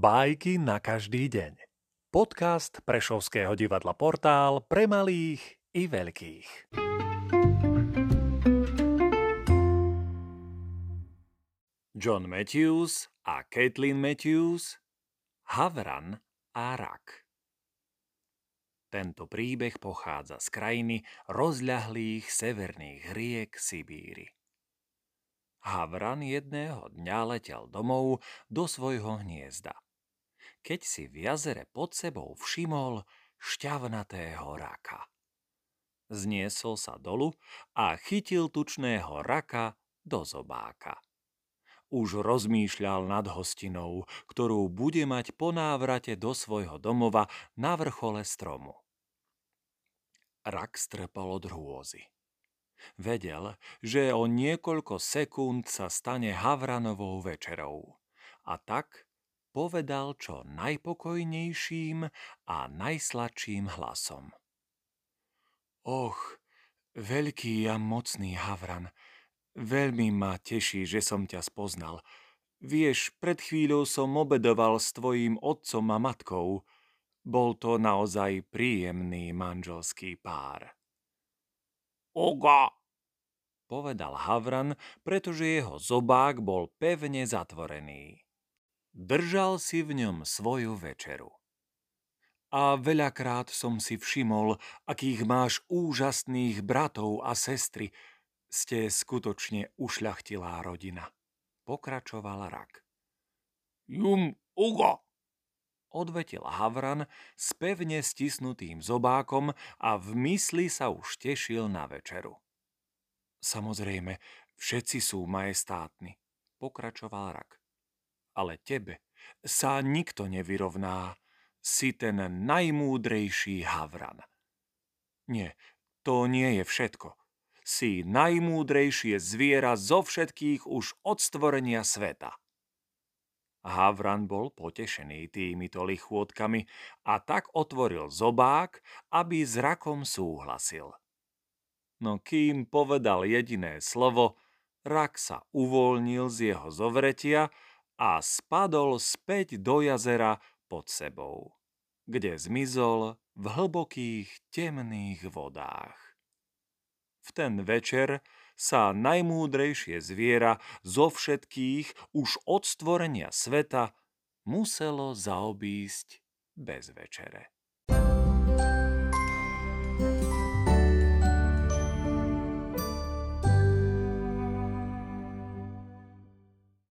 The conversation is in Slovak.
Bajky na každý deň. Podcast Prešovského divadla Portál pre malých i veľkých. John Matthews a Caitlin Matthews Havran a rak Tento príbeh pochádza z krajiny rozľahlých severných riek Sibíry. Havran jedného dňa letel domov do svojho hniezda. Keď si v jazere pod sebou všimol šťavnatého raka. Zniesol sa dolu a chytil tučného raka do zobáka. Už rozmýšľal nad hostinou, ktorú bude mať po návrate do svojho domova na vrchole stromu. Rak strpal od hrôzy. Vedel, že o niekoľko sekúnd sa stane Havranovou večerou. A tak povedal čo najpokojnejším a najsladším hlasom. Och, veľký a mocný Havran, veľmi ma teší, že som ťa spoznal. Vieš, pred chvíľou som obedoval s tvojím otcom a matkou. Bol to naozaj príjemný manželský pár. Oga, povedal Havran, pretože jeho zobák bol pevne zatvorený. Držal si v ňom svoju večeru. A veľakrát som si všimol, akých máš úžasných bratov a sestry. Ste skutočne ušľachtilá rodina. Pokračoval rak. Jum uga, odvetil Havran s pevne stisnutým zobákom a v mysli sa už tešil na večeru. Samozrejme, všetci sú majestátni, pokračoval rak. Ale tebe sa nikto nevyrovná. Si ten najmúdrejší Havran. Nie, to nie je všetko. Si najmúdrejšie zviera zo všetkých už od stvorenia sveta. Havran bol potešený týmito lichôdkami a tak otvoril zobák, aby s rakom súhlasil. No kým povedal jediné slovo, rak sa uvoľnil z jeho zovretia a spadol späť do jazera pod sebou, kde zmizol v hlbokých temných vodách. V ten večer sa najmúdrejšie zviera zo všetkých už od stvorenia sveta muselo zaobísť bez večere. thank you